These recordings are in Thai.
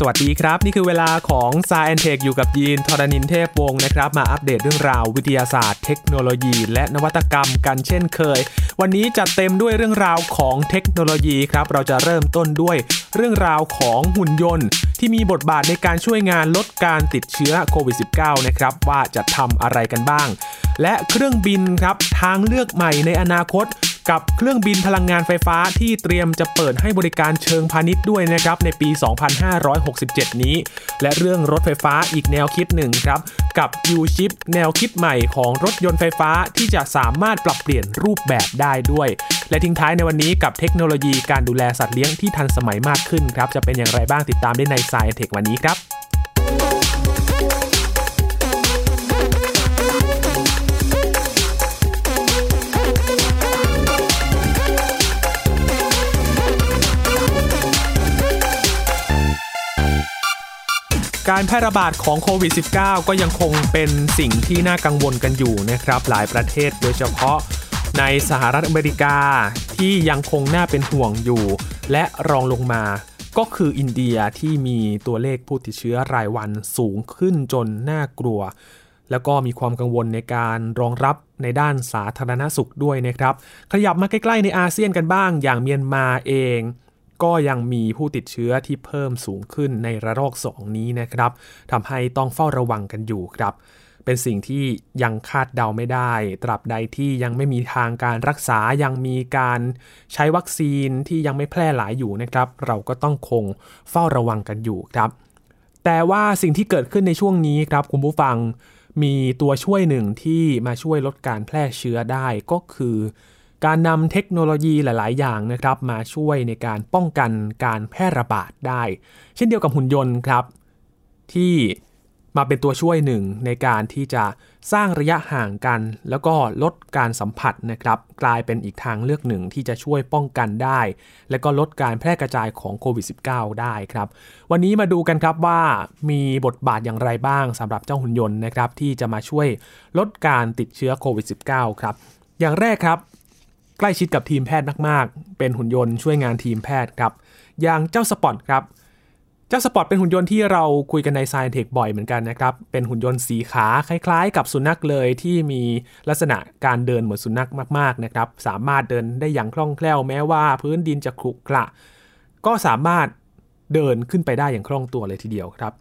สวัสดีครับ นี่คือเวลาของ s ายแอนเทคอยู่กับยีนทรณินเทพวงศ์นะครับ มาอัปเดตเรื่องราววิทยาศาสตร์เทคโนโลยี และนวัตกรรมกันเช่นเคย วันนี้จัดเต็มด้วยเรื่องราวของเทคโนโลยีครับ เราจะเริ่มต้นด้วยเรื่องราวของหุ่นยนต์ ที่มีบทบาทในการช่วยงานลดการติดเชื้อโควิด -19 นะครับว่าจะทำอะไรกันบ้าง และเครื่องบินครับทางเลือกใหม่ในอนาคต กับเครื่องบินพลังงานไฟฟ้าที่เตรียมจะเปิดให้บริการเชิงพาณิชย์ด้วยนะครับในปี 2567 นี้ และเรื่องรถไฟฟ้าอีกแนวคิดหนึ่งครับกับ U-Chip แนวคิดใหม่ของรถยนต์ไฟฟ้าที่จะสามารถปรับเปลี่ยนรูปแบบได้ด้วย และทิ้งท้ายในวันนี้กับเทคโนโลยีการดูแลสัตว์เลี้ยงที่ทันสมัยมากขึ้นครับจะเป็นอย่างไรบ้างติดตามได้ใน s ายเทควันนี้ครับ การแพร่ระบาดของโควิด -19 ก็ยังคงเป็นสิ่งที่น่ากังวลกันอยู่นะครับ หลายประเทศโดยเฉพาะในสหรัฐอเมริกาที่ยังคงน่าเป็นห่วงอยู่ และรองลงมาก็คืออินเดียที่มีตัวเลขผู้ติดเชื้อรายวันสูงขึ้นจนน่ากลัว แล้วก็มีความกังวลในการรองรับในด้านสาธารณสุขด้วยนะครับ ขยับมาใกล้ ๆ ในอาเซียนกันบ้าง อย่างเมียนมาเอง ก็ยังมีผู้ติดเชื้อที่เพิ่มสูงขึ้นในระลอก 2 นี้นะครับทำให้ต้องเฝ้าระวังกันอยู่ครับ เป็นสิ่งที่ยังคาดเดาไม่ได้ ตราบใดที่ยังไม่มีทางการรักษายังมีการใช้วัคซีนที่ยังไม่แพร่หลายอยู่นะครับ เราก็ต้องคงเฝ้าระวังกันอยู่ครับ แต่ว่าสิ่งที่เกิดขึ้นในช่วงนี้ครับคุณผู้ฟังมีตัวช่วยหนึ่งที่มาช่วยลดการแพร่เชื้อได้ก็คือ การนำเทคโนโลยีหลาย ๆ อย่างนะครับมาช่วยในการป้องกันการแพร่ระบาดได้ เช่นเดียวกับหุ่นยนต์ครับ ที่มาเป็นตัวช่วยหนึ่งในการที่จะสร้างระยะห่างกัน แล้วก็ลดการสัมผัสนะครับ กลายเป็นอีกทางเลือกหนึ่งที่จะช่วยป้องกันได้ และก็ลดการแพร่กระจายของโควิด -19 ได้ครับ วันนี้มาดูกันครับว่ามีบทบาทอย่างไรบ้างสำหรับเจ้าหุ่นยนต์นะครับ ที่จะมาช่วยลดการติดเชื้อโควิด -19 ครับ อย่างแรกครับ ใกล้ชิดกับทีมแพทย์มากๆ เป็นหุ่นยนต์ช่วยงานทีมแพทย์ครับ อย่างเจ้าสปอตครับ เจ้าสปอตเป็นหุ่นยนต์ที่เราคุยกันใน s ายเทคบ่อยเหมือนกันนะครับ เป็นหุ่นยนต์สีขาคล้ายๆ กับสุนัขเลยที่มีลักษณะการเดินเหมือนสุนัขมากๆนะครับ สามารถเดินได้อย่างคล่องแคล่วแม้ว่าพื้นดินจะขรุขระก็สามารถเดินขึ้นไปได้อย่างคล่องตัวเลยทีเดียวครับ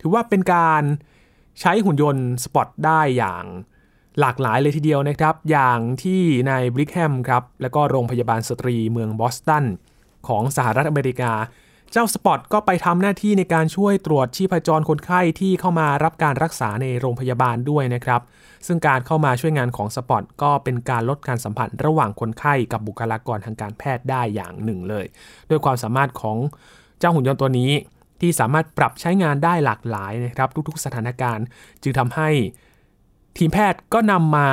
ถือว่าเป็นการใช้หุ่นยนต์สปอตได้อย่าง หลากหลายเลยทีเดียวนะครับ อย่างที่ในบริกแฮมครับ แล้วก็โรงพยาบาลสตรีเมืองบอสตัน ของสหรัฐอเมริกา เจ้าสปอตก็ไปทำหน้าที่ในการช่วยตรวจชีพจรคนไข้ที่เข้ามารับการรักษาในโรงพยาบาลด้วยนะครับ ซึ่งการเข้ามาช่วยงานของสปอตก็เป็นการลดการสัมผัสระหว่างคนไข้กับบุคลากรทางการแพทย์ได้อย่างหนึ่งเลย ด้วยความสามารถของเจ้าหุ่นยนต์ตัวนี้ที่สามารถปรับใช้งานได้หลากหลายนะครับทุกๆ สถานการณ์ จึงทำให้ ทีมแพทย์ก็นำมา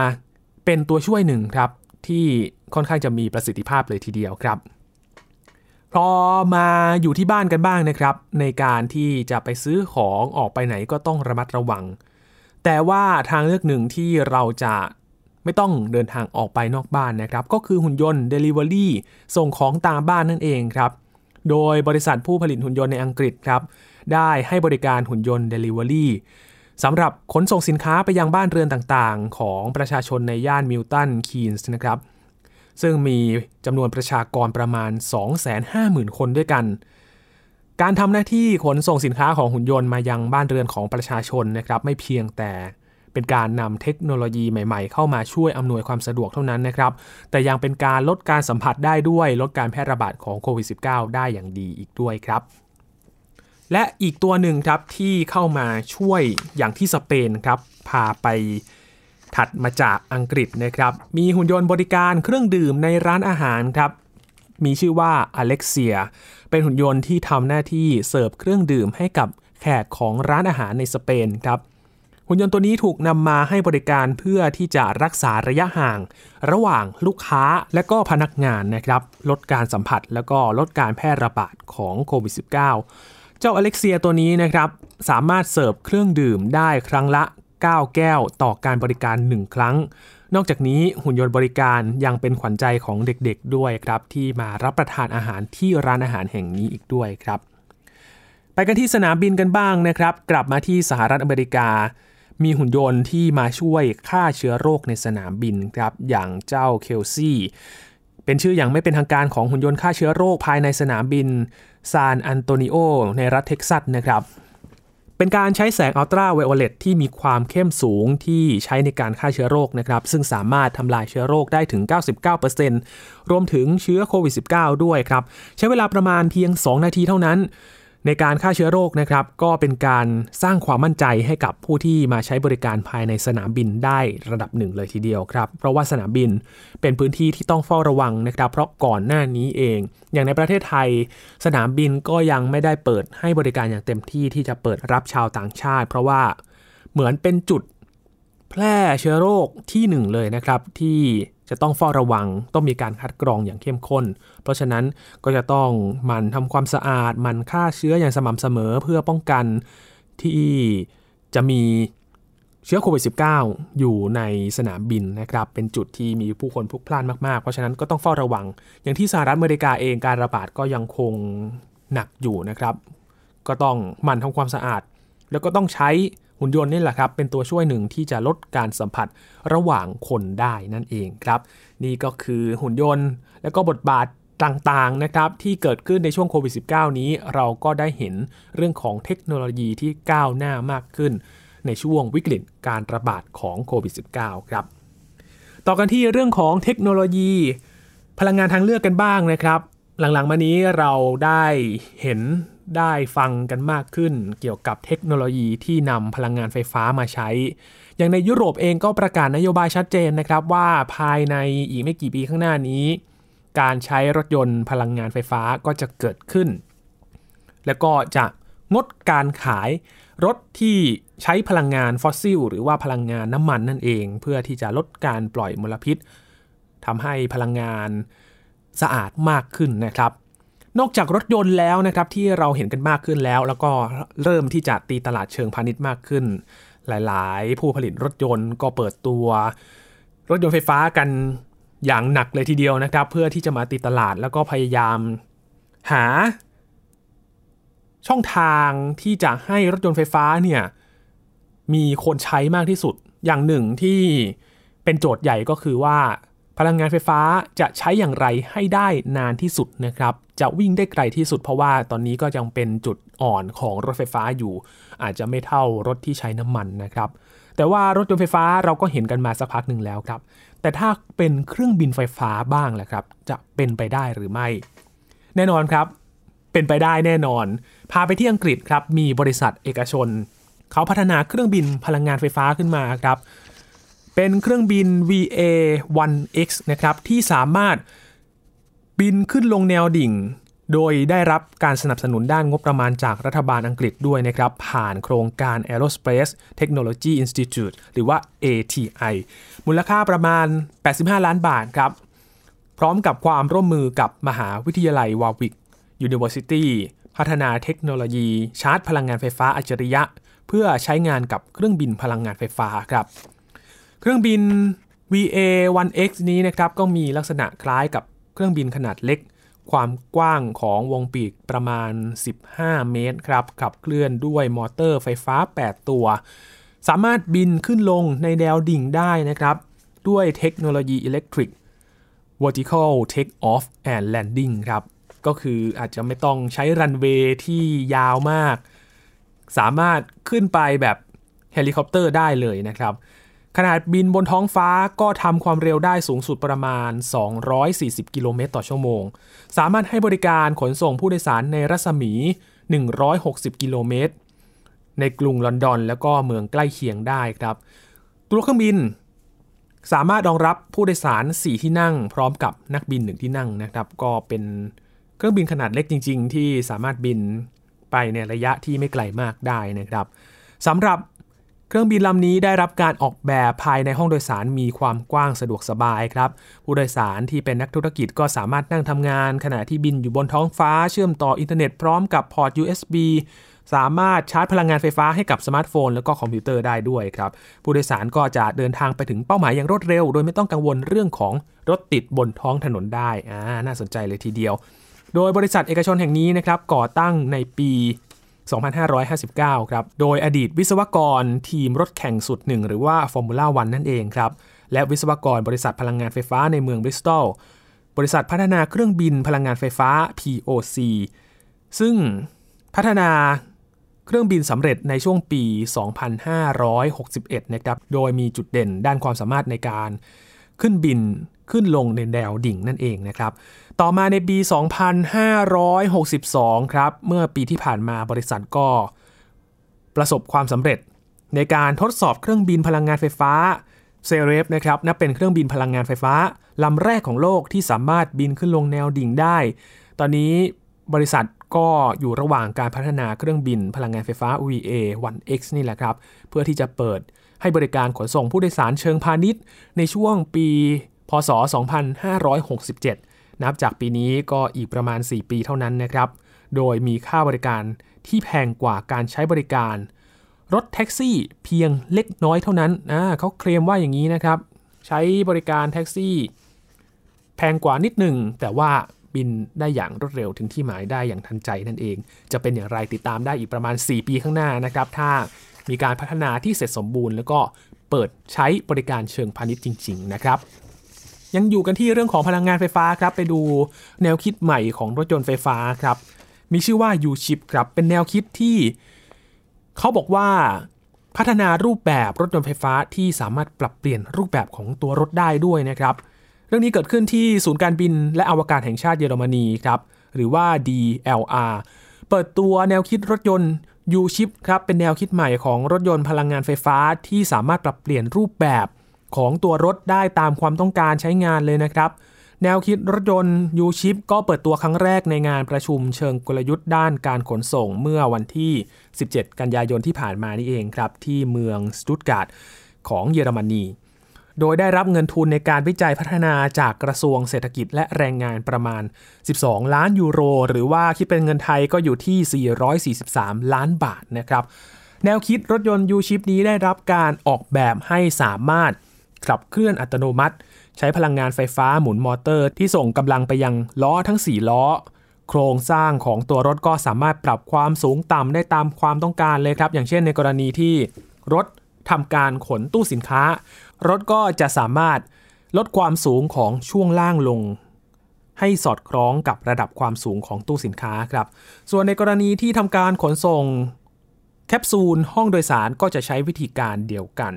เป็นตัวช่วยหนึ่งครับที่ค่อนข้างจะมีประสิทธิภาพเลยทีเดียวครับ พอมาอยู่ที่บ้านกันบ้างนะครับ ในการที่จะไปซื้อของออกไปไหนก็ต้องระมัดระวัง แต่ว่าทางเลือกหนึ่งที่เราจะไม่ต้องเดินทางออกไปนอกบ้านนะครับ ก็คือหุ่นยนต์ Delivery ส่งของตามบ้านนั่นเองครับ โดยบริษัทผู้ผลิตหุ่นยนต์ในอังกฤษครับ ได้ให้บริการหุ่นยนต์ Delivery สำหรับขนส่งสินค้าไปยังบ้านเรือนต่างๆ ของประชาชนในย่านมิลตันคีนส์นะครับ ซึ่งมีจำนวนประชากรประมาณ 250,000 คนด้วยกัน การทำหน้าที่ขนส่งสินค้าของหุ่นยนต์มายังบ้านเรือนของประชาชนนะครับไม่เพียงแต่เป็นการนำเทคโนโลยีใหม่ๆ เข้ามาช่วยอำนวยความสะดวกเท่านั้นนะครับ แต่ยังเป็นการลดการสัมผัสได้ด้วยลดการแพร่ระบาดของโควิด -19 ได้อย่างดีอีกด้วยครับ และอีกตัวหนึ่งครับที่เข้ามาช่วยอย่างที่สเปนครับพาไปถัดมาจากอังกฤษนะครับ มีหุ่นยนต์บริการเครื่องดื่มในร้านอาหารครับ มีชื่อว่าอเล็กเซีย เป็นหุ่นยนต์ที่ทำหน้าที่เสิร์ฟเครื่องดื่มให้กับแขกของร้านอาหารในสเปนครับหุ่นยนต์ตัวนี้ถูกนำมาให้บริการเพื่อที่จะรักษาระยะห่าง ระหว่างลูกค้าและก็พนักงานนะครับ ลดการสัมผัสแล้วก็ลดการแพร่ระบาดของโควิด -19 เจ้าอเล็กเซียตัวนี้นะครับสามารถเสิร์ฟเครื่องดื่มได้ครั้งละ 9 แก้วต่อการบริการ 1 ครั้ง นอกจากนี้หุ่นยนต์บริการยังเป็นขวัญใจของเด็กๆด้วยครับ ที่มารับประทานอาหารที่ร้านอาหารแห่งนี้อีกด้วยครับ ไปไปกันที่สนามบินกันบ้างนะครับ กลับมาที่สหรัฐอเมริกา มีหุ่นยนต์ที่มาช่วยฆ่าเชื้อโรคในสนามบินครับอย่างเจ้าเคลซี่เป็นชื่ออย่างไม่เป็นทางการของหุ่นยนต์ฆ่าเชื้อโรคภายในสนามบิน ซานอันโตนิโอในรัฐเท็กซัสนะครับเป็นการใช้แสงอัลตราไวโอเลตที่มีความเข้มสูงที่ใช้ในการฆ่าเชื้อโรคนะครับ ซึ่งสามารถทำลายเชื้อโรคได้ถึง 99%รวมถึงเชื้อโควิด -19 ด้วยครับ ใช้เวลาประมาณเพียง 2 นาทีเท่านั้น ในการฆ่าเชื้อโรคนะครับ ก็เป็นการสร้างความมั่นใจให้กับผู้ที่มาใช้บริการภายในสนามบินได้ระดับหนึ่งเลยทีเดียวครับ เพราะว่าสนามบินเป็นพื้นที่ที่ต้องเฝ้าระวังนะครับ เพราะก่อนหน้านี้เอง อย่างในประเทศไทย สนามบินก็ยังไม่ได้เปิดให้บริการอย่างเต็มที่ที่จะเปิดรับชาวต่างชาติ เพราะว่าเหมือนเป็นจุดแพร่เชื้อโรคที่หนึ่งเลยนะครับที่ จะต้องเฝ้าระวังต้องมีการคัดกรองอย่างเข้มข้น เพราะฉะนั้นก็จะต้องหมั่นทำความสะอาดหมั่นฆ่าเชื้ออย่างสม่ำเสมอเพื่อป้องกันที่จะมีเชื้อโควิด -19 อยู่ในสนามบินนะครับ เป็นจุดที่มีผู้คนพลุกพล่านมากๆ เพราะฉะนั้นก็ต้องเฝ้าระวัง อย่างที่สหรัฐอเมริกาเองการระบาดก็ยังคงหนักอยู่นะครับ ก็ต้องหมั่นทำความสะอาด แล้วก็ต้องใช้ หุ่นยนต์นี่แหละครับเป็นตัวช่วยหนึ่งที่จะลดการสัมผัสระหว่างคนได้นั่นเองครับ นี่ก็คือหุ่นยนต์ และก็บทบาทต่างๆนะครับที่เกิดขึ้นในช่วงโควิด -19 นี้เราก็ได้เห็นเรื่องของเทคโนโลยีที่ก้าวหน้ามากขึ้น ในช่วงวิกฤตการระบาดของโควิด -19 ครับ ต่อกันที่เรื่องของเทคโนโลยี พลังงานทางเลือกกันบ้างนะครับ หลังๆมานี้เราได้เห็น ได้ฟังกันมากขึ้น เกี่ยวกับเทคโนโลยีที่นำพลังงานไฟฟ้ามาใช้ อย่างในยุโรปเองก็ประกาศนโยบายชัดเจนนะครับว่าภายในอีกไม่กี่ปีข้างหน้านี้ การใช้รถยนต์พลังงานไฟฟ้าก็จะเกิดขึ้น แล้วก็จะงดการขายรถที่ใช้พลังงานฟอสซิล หรือว่าพลังงานน้ำมันนั่นเอง เพื่อที่จะลดการปล่อยมลพิษทำให้พลังงานสะอาดมากขึ้นนะครับ นอกจากรถยนต์แล้วนะครับที่เราเห็นกันมากขึ้นแล้ว แล้วก็เริ่มที่จะตีตลาดเชิงพาณิชย์มากขึ้น หลายๆ ผู้ผลิตรถยนต์ก็เปิดตัว รถยนต์ไฟฟ้ากันอย่างหนักเลยทีเดียวนะครับ เพื่อที่จะมาตีตลาดแล้วก็พยายามหา ช่องทางที่จะให้รถยนต์ไฟฟ้าเนี่ยมีคนใช้มากที่สุดอย่างหนึ่งที่เป็นโจทย์ใหญ่ก็คือว่า พลังงานไฟฟ้าจะใช้อย่างไรให้ได้นานที่สุดนะครับ จะวิ่งได้ไกลที่สุดเพราะว่าตอนนี้ก็ยังเป็นจุดอ่อนของรถไฟฟ้าอยู่ อาจจะไม่เท่ารถที่ใช้น้ำมันนะครับ แต่ว่ารถยนต์ไฟฟ้าเราก็เห็นกันมาสักพักหนึ่งแล้วครับ แต่ถ้าเป็นเครื่องบินไฟฟ้าบ้างแหละครับ จะเป็นไปได้หรือไม่ แน่นอนครับ เป็นไปได้แน่นอน พาไปที่อังกฤษครับ มีบริษัทเอกชน เขาพัฒนาเครื่องบินพลังงานไฟฟ้าขึ้นมาครับ เป็นเครื่องบิน VA-1X นะครับที่สามารถบินขึ้นลงแนวดิ่ง โดยได้รับการสนับสนุนด้านงบประมาณจากรัฐบาลอังกฤษด้วยนะครับ ผ่านโครงการ Aerospace Technology Institute หรือว่า ATI มูลค่าประมาณ 85 ล้านบาทครับ พร้อมกับความร่วมมือกับมหาวิทยาลัยวาวิก University พัฒนาเทคโนโลยีชาร์จพลังงานไฟฟ้าอัจฉริยะ เพื่อใช้งานกับเครื่องบินพลังงานไฟฟ้าครับ เครื่องบิน VA-1X นี้นะครับก็มีลักษณะคล้ายกับเครื่องบินขนาดเล็ก ความกว้างของวงปีกประมาณ 15 เมตรครับขับเคลื่อนด้วยมอเตอร์ไฟฟ้า 8 ตัว สามารถบินขึ้นลงในแนวดิ่งได้นะครับ ด้วยเทคโนโลยี Electric Vertical Take Off and Landing ครับ ก็คืออาจจะไม่ต้องใช้รันเวย์ที่ยาวมาก สามารถขึ้นไปแบบเฮลิคอปเตอร์ได้เลยนะครับ ขนาดบินบนท้องฟ้าก็ทำความเร็วได้สูงสุดประมาณ 240 กิโลเมตรต่อชั่วโมง สามารถให้บริการขนส่งผู้โดยสารในรัศมี 160 กิโลเมตร ในกรุงลอนดอน แล้วก็เมืองใกล้เคียงได้ครับ ตัวเครื่องบินสามารถรองรับผู้โดยสาร 4 ที่นั่ง พร้อมกับนักบิน 1 ที่นั่งนะครับ ก็เป็นเครื่องบินขนาดเล็กจริง ๆ ที่สามารถบินไปในระยะที่ไม่ไกลมากได้นะครับสำหรับ เครื่องบินลำนี้ได้รับการออกแบบภายในห้องโดยสารมีความกว้างสะดวกสบายครับ ผู้โดยสารที่เป็นนักธุรกิจก็สามารถนั่งทำงาน ขณะที่บินอยู่บนท้องฟ้าเชื่อมต่ออินเทอร์เน็ตพร้อมกับพอร์ต USB สามารถชาร์จพลังงานไฟฟ้าให้กับสมาร์ทโฟน แล้วก็คอมพิวเตอร์ได้ด้วยครับ ผู้โดยสารก็จะเดินทางไปถึงเป้าหมายอย่างรวดเร็ว โดยไม่ต้องกังวลเรื่องของรถติดบนท้องถนนได้อ่าน่าสนใจเลยทีเดียว โดยบริษัทเอกชนแห่งนี้นะครับก่อตั้งในปี 2559 ครับ โดยอดีตวิศวกรทีมรถแข่งสุดหนึ่งหรือว่า Formula 1 นั่นเองครับ และวิศวกรบริษัทพลังงานไฟฟ้าในเมืองบริสตอล บริษัทพัฒนาเครื่องบินพลังงานไฟฟ้า POC ซึ่งพัฒนาเครื่องบินสำเร็จในช่วงปี 2561 นะครับ โดยมีจุดเด่นด้านความสามารถในการขึ้นบิน ขึ้นลงในแนวดิ่งนั่นเองนะครับ ต่อมาในปี 2562 ครับ เมื่อปีที่ผ่านมาบริษัทก็ประสบความสำเร็จ ในการทดสอบเครื่องบินพลังงานไฟฟ้าเซเรฟนะครับนับเป็นเครื่องบินพลังงานไฟฟ้าลำแรกของโลกที่สามารถบินขึ้นลงแนวดิ่งได้ ตอนนี้บริษัทก็อยู่ระหว่างการพัฒนาเครื่องบินพลังงานไฟฟ้า VA 1X นี่แหละครับ เพื่อที่จะเปิดให้บริการขนส่งผู้โดยสารเชิงพาณิชย์ ในช่วงปี พศ 2567 นับจากปีนี้ก็อีกประมาณ 4 ปีเท่านั้นนะครับ โดยมีค่าบริการที่แพงกว่าการใช้บริการ รถแท็กซี่เพียงเล็กน้อยเท่านั้นนะเขาเคลมว่าอย่างนี้นะครับ ใช้บริการแท็กซี่ แพงกว่านิดหนึ่งแต่ว่าบินได้อย่างรวดเร็วถึงที่หมายได้อย่างทันใจนั่นเอง จะเป็นอย่างไรติดตามได้อีกประมาณ 4 ปีข้างหน้านะครับ ถ้ามีการพัฒนาที่เสร็จสมบูรณ์ แล้วก็เปิดใช้บริการเชิงพาณิชย์จริง ๆ นะครับ ยังอยู่กันที่เรื่องของพลังงานไฟฟ้าครับ ไปดูแนวคิดใหม่ของรถยนต์ไฟฟ้าครับ มีชื่อว่า U-Chip ครับ เป็นแนวคิดที่เขาบอกว่าพัฒนารูปแบบรถยนต์ไฟฟ้าที่สามารถปรับเปลี่ยนรูปแบบของตัวรถได้ด้วยนะครับ เรื่องนี้เกิดขึ้นที่ศูนย์การบินและอวกาศแห่งชาติเยอรมนีครับ หรือว่า DLR เปิดตัวแนวคิดรถยนต์ U-Chip ครับ เป็นแนวคิดใหม่ของรถยนต์พลังงานไฟฟ้าที่สามารถปรับเปลี่ยนรูปแบบ ของตัวรถได้ตามความต้องการใช้งานเลยนะครับ แนวคิดรถยนต์ U-Chip ก็เปิดตัวครั้งแรกในงานประชุมเชิงกลยุทธ์ด้านการขนส่งเมื่อวันที่ 17 กันยายนที่ผ่านมานี่เองครับ ที่เมืองสตุตการ์ดของเยอรมนีโดยได้รับเงินทุนในการวิจัยพัฒนาจากกระทรวงเศรษฐกิจและแรงงานประมาณ 12 ล้านยูโร หรือว่าคิดเป็นเงินไทยก็อยู่ที่ 443 ล้านบาทนะครับ แนวคิดรถยนต์ยูชิปนี้ได้รับการออกแบบให้สามารถ ขับเคลื่อนอัตโนมัติ ใช้พลังงานไฟฟ้าหมุนมอเตอร์ ที่ส่งกำลังไปยังล้อทั้ง 4 ล้อ โครงสร้างของตัวรถก็สามารถปรับความสูงต่ำได้ตามความต้องการเลยครับ อย่างเช่นในกรณีที่รถทำการขนตู้สินค้า รถก็จะสามารถลดความสูงของช่วงล่างลง ให้สอดคล้องกับระดับความสูงของตู้สินค้าครับ ส่วนในกรณีที่ทำการขนส่งแคปซูลห้องโดยสารก็จะใช้วิธีการเดียวกัน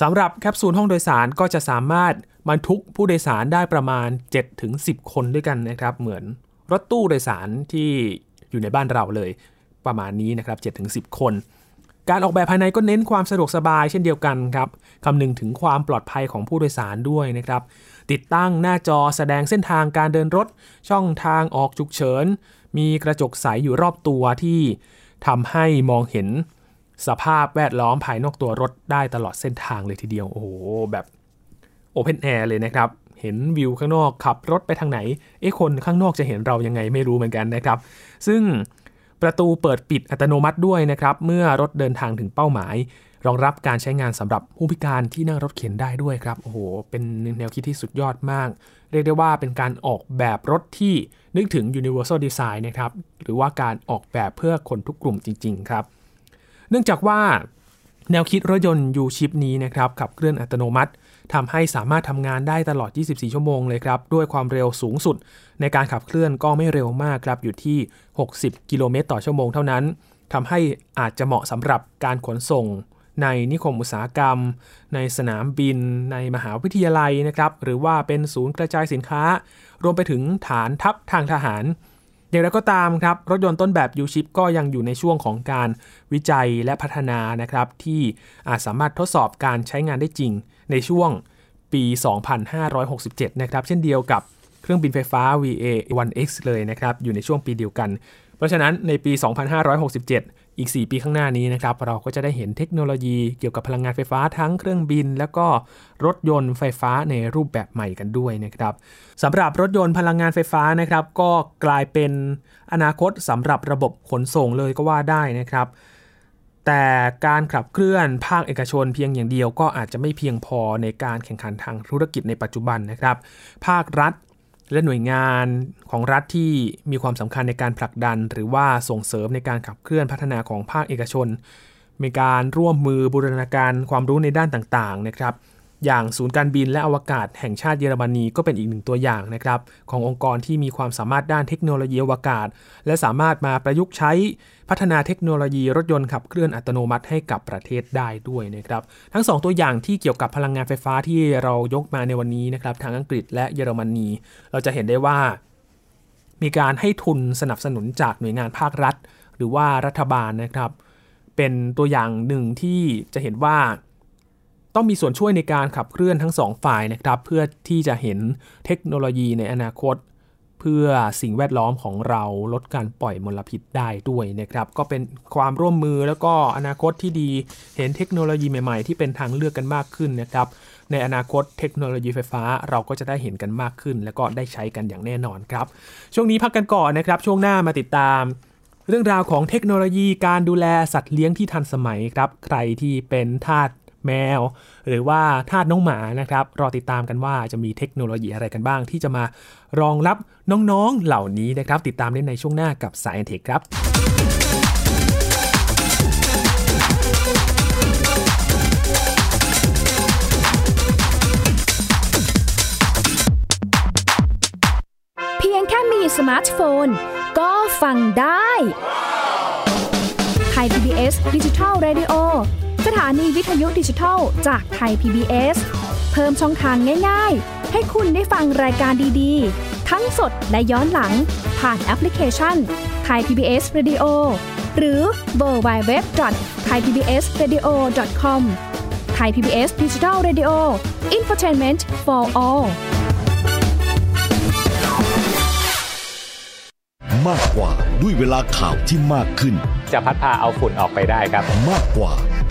สำหรับแคปซูลห้องโดยสารก็จะสามารถบรรทุกผู้โดยสารได้ประมาณ 7-10 คนด้วยกันนะครับ เหมือนรถตู้โดยสารที่อยู่ในบ้านเราเลยประมาณนี้นะครับ 7-10 คน การออกแบบภายในก็เน้นความสะดวกสบายเช่นเดียวกันครับคำนึงถึงความปลอดภัยของผู้โดยสารด้วยนะครับ ติดตั้งหน้าจอแสดงเส้นทางการเดินรถ ช่องทางออกฉุกเฉิน มีกระจกใสอยู่รอบตัวที่ทำให้มองเห็น สภาพแวดล้อมภายนอกตัวรถได้ตลอดเส้นทางเลยทีเดียว โอ้โห แบบโอเพนแอร์เลยนะครับ เห็นวิวข้างนอกขับรถไปทางไหน เอ๊ะคนข้างนอกจะเห็นเรายังไงไม่รู้เหมือนกันนะครับ ซึ่งประตูเปิดปิดอัตโนมัติด้วยนะครับ เมื่อรถเดินทางถึงเป้าหมาย รองรับการใช้งานสำหรับผู้พิการที่นั่งรถเข็นได้ด้วยครับ โอ้โห เป็นแนวคิดที่สุดยอดมาก เรียกได้ว่าเป็นการออกแบบรถที่นึกถึง universal design นะครับ หรือว่าการออกแบบเพื่อคนทุกกลุ่มจริง ๆ ครับ เนื่องจากว่าแนวคิดรถยนต์ U-Chip นี้นะครับขับเคลื่อนอัตโนมัติทำให้สามารถทำงานได้ตลอด 24 ชั่วโมงเลยครับ ด้วยความเร็วสูงสุด ในการขับเคลื่อนก็ไม่เร็วมากครับ อยู่ที่ 60 กิโลเมตรต่อชั่วโมงเท่านั้นทำให้อาจจะเหมาะสำหรับการขนส่ง ในนิคมอุตสาหกรรม ในสนามบิน ในมหาวิทยาลัยนะครับ หรือว่าเป็นศูนย์กระจายสินค้า รวมไปถึงฐานทัพทางทหาร อย่างไรก็ตามครับ รถยนต์ต้นแบบยูชิปก็ยังอยู่ในช่วงของการวิจัยและพัฒนานะครับ ที่อาจสามารถทดสอบการใช้งานได้จริงในช่วงปี 2567 นะครับ เช่นเดียวกับเครื่องบินไฟฟ้า VA-1X เลยนะครับ อยู่ในช่วงปีเดียวกัน เพราะฉะนั้นในปี 2567 อีก 4 ปีข้างหน้านี้นะครับเราก็จะได้เห็นเทคโนโลยีเกี่ยวกับพลังงานไฟฟ้าทั้งเครื่องบิน แล้วก็รถยนต์ไฟฟ้าในรูปแบบใหม่กันด้วยนะครับสำหรับรถยนต์พลังงานไฟฟ้านะครับก็กลายเป็นอนาคตสำหรับระบบขนส่งเลยก็ว่าได้นะครับแต่การขับเคลื่อนภาคเอกชนเพียงอย่างเดียวก็อาจจะไม่เพียงพอในการแข่งขันทางธุรกิจในปัจจุบันนะครับ ภาครัฐ และหน่วยงานของรัฐที่มีความสำคัญในการผลักดัน หรือว่าส่งเสริมในการขับเคลื่อนพัฒนาของภาคเอกชน มีการร่วมมือบูรณาการความรู้ในด้านต่างๆนะครับ อย่างศูนย์การบินและอวกาศแห่งชาติเยอรมนีก็เป็นอีกหนึ่งตัวอย่างนะครับขององค์กรที่มีความสามารถด้านเทคโนโลยีอวกาศ และสามารถมาประยุกต์ใช้พัฒนาเทคโนโลยีรถยนต์ขับเคลื่อนอัตโนมัติให้กับประเทศได้ด้วยนะครับทั้ง 2 ตัวอย่างที่เกี่ยวกับพลังงานไฟฟ้าที่เรายกมาในวันนี้นะครับทางอังกฤษและเยอรมนี เราจะเห็นได้ว่า มีการให้ทุนสนับสนุนจากหน่วยงานภาครัฐ หรือว่ารัฐบาลนะครับ เป็นตัวอย่างหนึ่งที่จะเห็นว่า ต้องมีส่วนช่วยในการขับเคลื่อนทั้งสองฝ่ายนะครับ เพื่อที่จะเห็นเทคโนโลยีในอนาคต เพื่อสิ่งแวดล้อมของเราลดการปล่อยมลพิษได้ด้วยนะครับ ก็เป็นความร่วมมือแล้วก็อนาคตที่ดีเห็นเทคโนโลยีใหม่ๆ ที่เป็นทางเลือกกันมากขึ้นนะครับ ในอนาคตเทคโนโลยีไฟฟ้าเราก็จะได้เห็นกันมากขึ้น แล้วก็ได้ใช้กันอย่างแน่นอนครับ ช่วงนี้พักกันก่อนนะครับ ช่วงหน้ามาติดตามเรื่องราวของเทคโนโลยีการดูแลสัตว์เลี้ยงที่ทันสมัยครับ ใครที่เป็นทาส แมว หรือว่าทาสน้องหมานะครับ รอติดตามกันว่าจะมีเทคโนโลยีอะไรกันบ้าง ที่จะมารองรับน้องๆเหล่านี้นะครับ ติดตามได้ในช่วงหน้ากับสายเทคครับเพียงแค่มีสมาร์ทโฟน ก็ฟังได้Thai PBS Digital Radio สถานีวิทยุดิจิทัลจาก Thai PBS เพิ่มช่องทางง่าย ๆ ให้คุณได้ฟังรายการดีๆ ทั้งสดและย้อนหลัง ผ่านแอปพลิเคชันไทย PBS Radio หรือ mobile web Thai PBS Radio .com Thai PBS Digital Radio infotainment for all มากกว่าด้วยเวลาข่าวที่มากขึ้น จะพัดพาเอาฝุ่นออกไปได้ครับ มากกว่า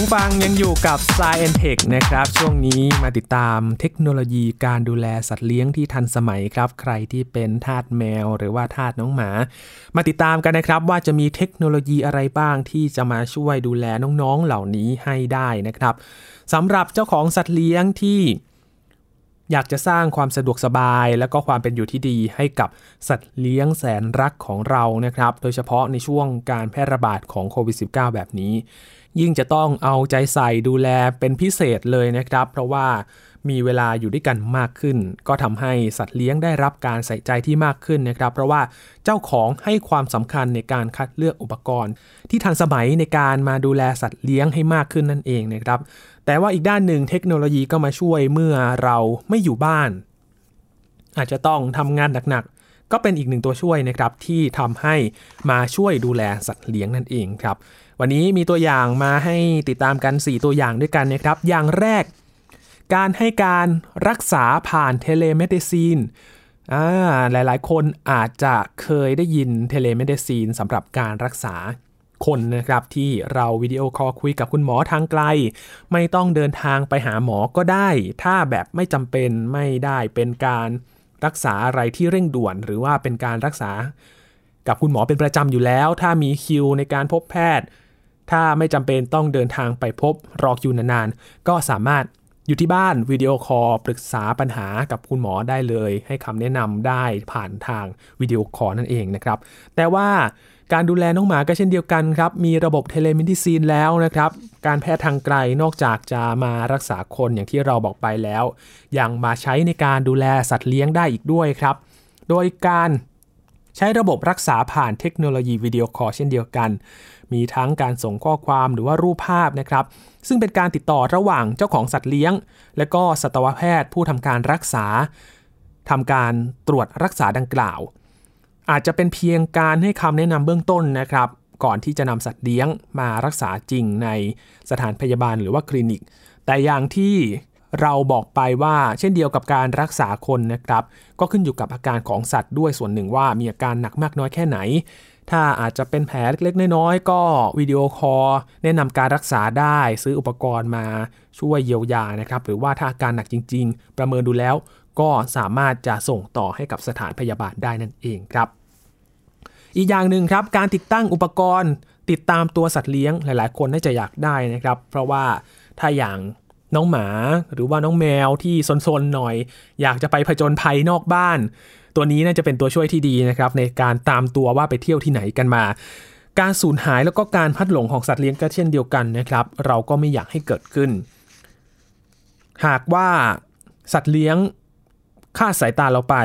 ผู้ฟังยังอยู่กับ s ายแอนเทคนะครับ ช่วงนี้มาติดตามเทคโนโลยีการดูแลสัตว์เลี้ยงที่ทันสมัยครับ ใครที่เป็นทาสแมวหรือว่าทาสน้องหมา มาติดตามกันนะครับว่าจะมีเทคโนโลยีอะไรบ้างที่จะมาช่วยดูแลน้องๆเหล่านี้ให้ได้นะครับสำหรับเจ้าของสัตว์เลี้ยงที่อยากจะสร้างความสะดวกสบาย และก็ความเป็นอยู่ที่ดีให้กับสัตว์เลี้ยงแสนรักของเรานะครับ โดยเฉพาะในช่วงการแพร่ระบาดของโควิด -19 แบบนี้ ยิ่งจะต้องเอาใจใส่ดูแลเป็นพิเศษเลยนะครับ เพราะว่ามีเวลาอยู่ด้วยกันมากขึ้น ก็ทำให้สัตว์เลี้ยงได้รับการใส่ใจที่มากขึ้นนะครับ เพราะว่าเจ้าของให้ความสำคัญในการคัดเลือกอุปกรณ์ ที่ทันสมัยในการมาดูแลสัตว์เลี้ยงให้มากขึ้นนั่นเองนะครับ แต่ว่าอีกด้านหนึ่งเทคโนโลยีก็มาช่วยเมื่อเราไม่อยู่บ้าน อาจจะต้องทำงานหนักๆ ก็เป็นอีกหนึ่งตัวช่วยนะครับที่ทำให้มาช่วยดูแลสัตว์เลี้ยงนั่นเองครับ วันนี้มีตัวอย่างมาให้ติดตามกัน 4 ตัวอย่างด้วยกันนะครับ อย่างแรก การให้การรักษาผ่าน telemedicine อ่าหลายๆ คนอาจจะเคยได้ยิน telemedicine สำหรับการรักษาคนนะครับที่เราวิดีโอคอลคุยกับคุณหมอทางไกล ไม่ต้องเดินทางไปหาหมอก็ได้ ถ้าแบบไม่จำเป็นไม่ได้เป็นการ รักษาอะไรที่เร่งด่วน หรือว่าเป็นการรักษากับคุณหมอเป็นประจำอยู่แล้ว ถ้ามีคิวในการพบแพทย์ ถ้าไม่จำเป็นต้องเดินทางไปพบรอคิวนานๆ ก็สามารถอยู่ที่บ้านวิดีโอคอลปรึกษาปัญหากับคุณหมอได้เลย ให้คำแนะนำได้ผ่านทางวิดีโอคอลนั่นเองนะครับ แต่ว่า การดูแลน้องหมาก็เช่นเดียวกันครับ มีระบบ telemedicine แล้วนะครับ การแพทย์ทางไกลนอกจากจะมารักษาคนอย่างที่เราบอกไปแล้ว ยังมาใช้ในการดูแลสัตว์เลี้ยงได้อีกด้วยครับ โดยการใช้ระบบรักษาผ่านเทคโนโลยีวิดีโอคอลเช่นเดียวกัน มีทั้งการส่งข้อความหรือว่ารูปภาพนะครับ ซึ่งเป็นการติดต่อระหว่างเจ้าของสัตว์เลี้ยง และก็สัตวแพทย์ผู้ทำการรักษาทำการตรวจรักษาดังกล่าว อาจจะเป็นเพียงการให้คำแนะนำเบื้องต้นนะครับ ก่อนที่จะนำสัตว์เลี้ยงมารักษาจริงในสถานพยาบาลหรือว่าคลินิก แต่อย่างที่เราบอกไปว่าเช่นเดียวกับการรักษาคนนะครับ ก็ขึ้นอยู่กับอาการของสัตว์ด้วยส่วนหนึ่งว่ามีอาการหนักมากน้อยแค่ไหน ถ้าอาจจะเป็นแผลเล็กๆ น้อยๆ ก็วิดีโอคอลแนะนำการรักษาได้ซื้ออุปกรณ์มาช่วยเยียวยานะครับ หรือว่าถ้าอาการหนักจริง ๆ ประเมินดูแล้วก็สามารถจะส่งต่อให้กับสถานพยาบาลได้นั่นเองครับ อีกอย่างหนึ่งครับการติดตั้งอุปกรณ์ ติดตามตัวสัตว์เลี้ยงหลาย ๆ คนน่าจะอยากได้นะครับ เพราะว่าถ้าอย่างน้องหมาหรือว่าน้องแมวที่ซนๆหน่อย อยากจะไปผจญภัยนอกบ้าน ตัวนี้น่าจะเป็นตัวช่วยที่ดีนะครับในการตามตัวว่าไปเที่ยวที่ไหนกันมา การสูญหายแล้วก็การพัดหลงของสัตว์เลี้ยงก็เช่นเดียวกันนะครับ เราก็ไม่อยากให้เกิดขึ้น หากว่าสัตว์เลี้ยงคาดสายตาเราไป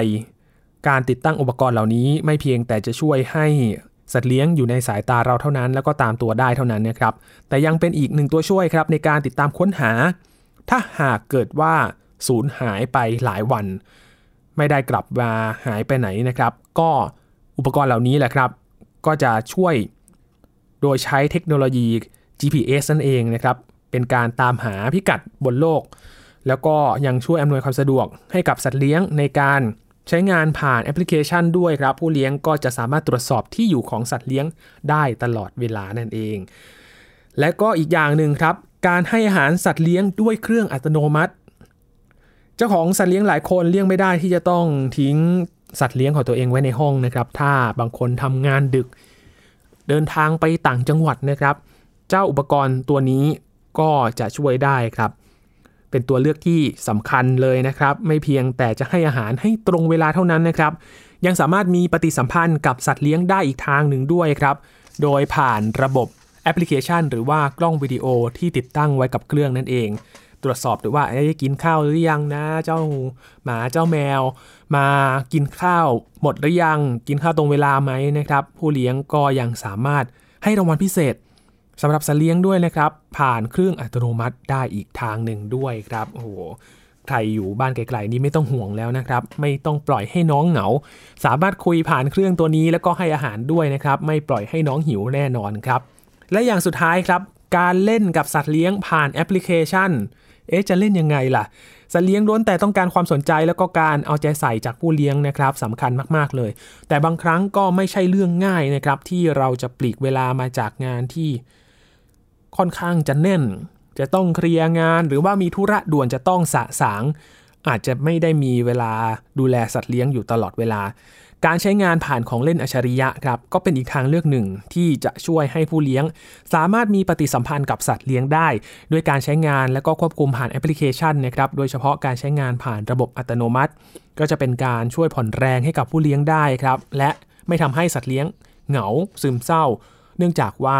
การติดตั้งอุปกรณ์เหล่านี้ไม่เพียงแต่จะช่วยให้สัตว์เลี้ยงอยู่ในสายตาเราเท่านั้น แล้วก็ตามตัวได้เท่านั้นนะครับ แต่ยังเป็นอีกหนึ่งตัวช่วยครับในการติดตามค้นหา ถ้าหากเกิดว่าสูญหายไปหลายวัน ไม่ได้กลับมาหายไปไหนนะครับ ก็อุปกรณ์เหล่านี้แหละครับ ก็จะช่วยโดยใช้เทคโนโลยี GPS นั่นเองนะครับ เป็นการตามหาพิกัดบนโลก แล้วก็ยังช่วยอำนวยความสะดวกให้กับสัตว์เลี้ยงในการ ใช้งานผ่านแอปพลิเคชันด้วยครับ ผู้เลี้ยงก็จะสามารถตรวจสอบที่อยู่ของสัตว์เลี้ยงได้ตลอดเวลานั่นเอง และก็อีกอย่างหนึ่งครับ การให้อาหารสัตว์เลี้ยงด้วยเครื่องอัตโนมัติ เจ้าของสัตว์เลี้ยงหลายคนเลี้ยงไม่ได้ที่จะต้องทิ้งสัตว์เลี้ยงของตัวเองไว้ในห้องนะครับ ถ้าบางคนทำงานดึก เดินทางไปต่างจังหวัดนะครับ เจ้าอุปกรณ์ตัวนี้ก็จะช่วยได้ครับ เป็นตัวเลือกที่สำคัญเลยนะครับ ไม่เพียงแต่จะให้อาหารให้ตรงเวลาเท่านั้นนะครับ ยังสามารถมีปฏิสัมพันธ์กับสัตว์เลี้ยงได้อีกทางหนึ่งด้วยครับ โดยผ่านระบบแอปพลิเคชัน หรือว่ากล้องวิดีโอที่ติดตั้งไว้กับเครื่องนั่นเอง ตรวจสอบดูว่าได้กินข้าวหรือยังนะ เจ้าหมาเจ้าแมว มากินข้าวหมดหรือยัง กินข้าวตรงเวลาไหมนะครับ ผู้เลี้ยงก็ยังสามารถให้รางวัลพิเศษ สำหรับสัตว์เลี้ยงด้วยนะครับ ผ่านเครื่องอัตโนมัติได้อีกทางหนึ่งด้วยครับโอ้โหใครอยู่บ้านไกลๆนี่ไม่ต้องห่วงแล้วนะครับ ไม่ต้องปล่อยให้น้องเหงา สามารถคุยผ่านเครื่องตัวนี้แล้วก็ให้อาหารด้วยนะครับ ไม่ปล่อยให้น้องหิวแน่นอนครับ และอย่างสุดท้ายครับ การเล่นกับสัตว์เลี้ยงผ่านแอปพลิเคชัน เอ๊ะจะเล่นยังไงล่ะ สัตว์เลี้ยงล้วนแต่ต้องการความสนใจแล้วก็การเอาใจใส่จากผู้เลี้ยงนะครับสำคัญมากๆเลย แต่บางครั้งก็ไม่ใช่เรื่องง่ายนะครับที่เราจะปลีกเวลามาจากงานที่ ค่อนข้างจะแน่น จะต้องเคลียร์งานหรือว่ามีธุระด่วนจะต้องสะสาง อาจจะไม่ได้มีเวลาดูแลสัตว์เลี้ยงอยู่ตลอดเวลา การใช้งานผ่านของเล่นอัจฉริยะครับ ก็เป็นอีกทางเลือกหนึ่งที่จะช่วยให้ผู้เลี้ยง สามารถมีปฏิสัมพันธ์กับสัตว์เลี้ยงได้ ด้วยการใช้งานและก็ควบคุมผ่านแอปพลิเคชันนะครับ โดยเฉพาะการใช้งานผ่านระบบอัตโนมัติ ก็จะเป็นการช่วยผ่อนแรงให้กับผู้เลี้ยงได้ครับ และไม่ทำให้สัตว์เลี้ยงเหงา ซึมเศร้า เนื่องจากว่า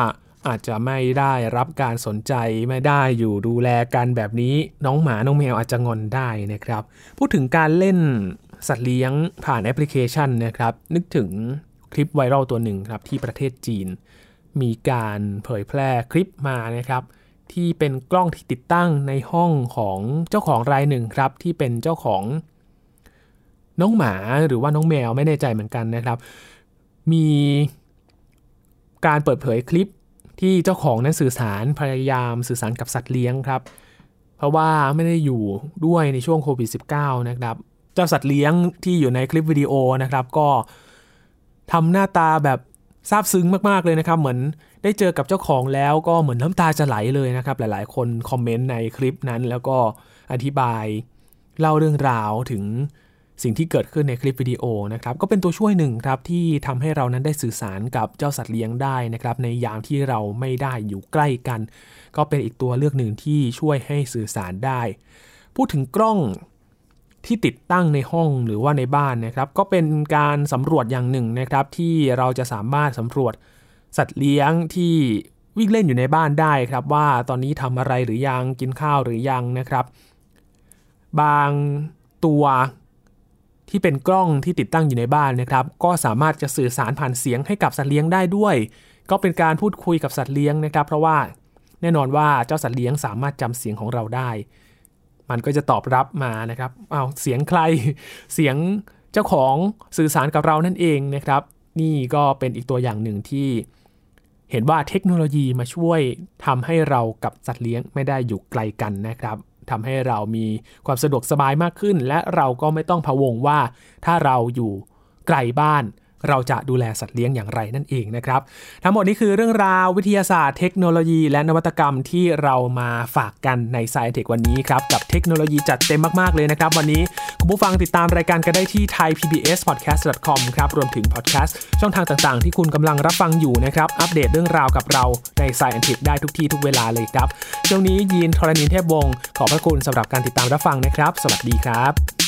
อาจจะไม่ได้รับการสนใจไม่ได้อยู่ดูแลกันแบบนี้น้องหมาน้องแมวอาจจะงอนได้นะครับ พูดถึงการเล่นสัตว์เลี้ยงผ่านแอปพลิเคชันนะครับ นึกถึงคลิปไวรัลตัวหนึ่งครับที่ประเทศจีน มีการเผยแพร่คลิปมานะครับ ที่เป็นกล้องที่ติดตั้งในห้องของเจ้าของรายหนึ่งครับ ที่เป็นเจ้าของน้องหมาหรือว่าน้องแมวไม่แน่ใจเหมือนกันนะครับ มีการเปิดเผยคลิป ที่เจ้าของนั้นสื่อสารพยายามสื่อสารกับสัตว์เลี้ยงครับ เพราะว่าไม่ได้อยู่ด้วยในช่วงโควิด -19 นะครับ เจ้าสัตว์เลี้ยงที่อยู่ในคลิปวิดีโอนะครับก็ทำหน้าตาแบบซาบซึ้งมากๆเลยนะครับ เหมือนได้เจอกับเจ้าของแล้วก็เหมือนน้ำตาจะไหลเลยนะครับ หลายๆ คนคอมเมนต์ในคลิปนั้น แล้วก็อธิบายเล่าเรื่องราวถึง สิ่งที่เกิดขึ้นในคลิปวิดีโอนะครับก็เป็นตัวช่วยหนึ่งครับที่ทำให้เรานั้นได้สื่อสารกับเจ้าสัตว์เลี้ยงได้นะครับในยามที่เราไม่ได้อยู่ใกล้กัน ก็เป็นอีกตัวเลือกหนึ่งที่ช่วยให้สื่อสารได้ พูดถึงกล้องที่ติดตั้งในห้องหรือว่าในบ้านนะครับ ก็เป็นการสำรวจอย่างหนึ่งนะครับ ที่เราจะสามารถสำรวจสัตว์เลี้ยงที่วิ่งเล่นอยู่ในบ้านได้ครับว่าตอนนี้ทำอะไรหรือยังกินข้าวหรือยังนะครับ บางตัว ที่เป็นกล้องที่ติดตั้งอยู่ในบ้านนะครับ ก็สามารถจะสื่อสารผ่านเสียงให้กับสัตว์เลี้ยงได้ด้วย ก็เป็นการพูดคุยกับสัตว์เลี้ยงนะครับ เพราะว่าแน่นอนว่าเจ้าสัตว์เลี้ยงสามารถจำเสียงของเราได้ มันก็จะตอบรับมานะครับเอาเสียงใคร เสียงเจ้าของสื่อสารกับเรานั่นเองนะครับ นี่ก็เป็นอีกตัวอย่างหนึ่งที่เห็นว่าเทคโนโลยีมาช่วยทำให้เรากับสัตว์เลี้ยงไม่ได้อยู่ไกลกันนะครับ ทำให้เรามีความสะดวกสบายมากขึ้น และเราก็ไม่ต้องพะวงว่าถ้าเราอยู่ไกลบ้าน เราจะดูแลสัตว์เลี้ยงอย่างไรนั่นเองนะครับ ทั้งหมดนี้คือเรื่องราววิทยาศาสตร์เทคโนโลยี และนวัตกรรมที่เรามาฝากกันใน s ซ i e n t e c h วันนี้ครับ กับเทคโนโลยีจัดเต็มมาก ๆ เลยนะครับ วันนี้คุณผู้ฟังติดตามรายการกันได้ที่ thaipbspodcast.com ครับรวมถึงพอดแคสต์ช่องทางต่างๆ ที่คุณกำลังรับฟังอยู่นะครับอัปเดตเรื่องราวกับเราใน s ซ i e n t e c h ได้ทุกที่ทุกเวลาเลยครับช่วงนี้ยีนทรณินเทพวงศ์ขอบพระคุณสำหรับการติดตามรับฟังนะครับ สวัสดีครับ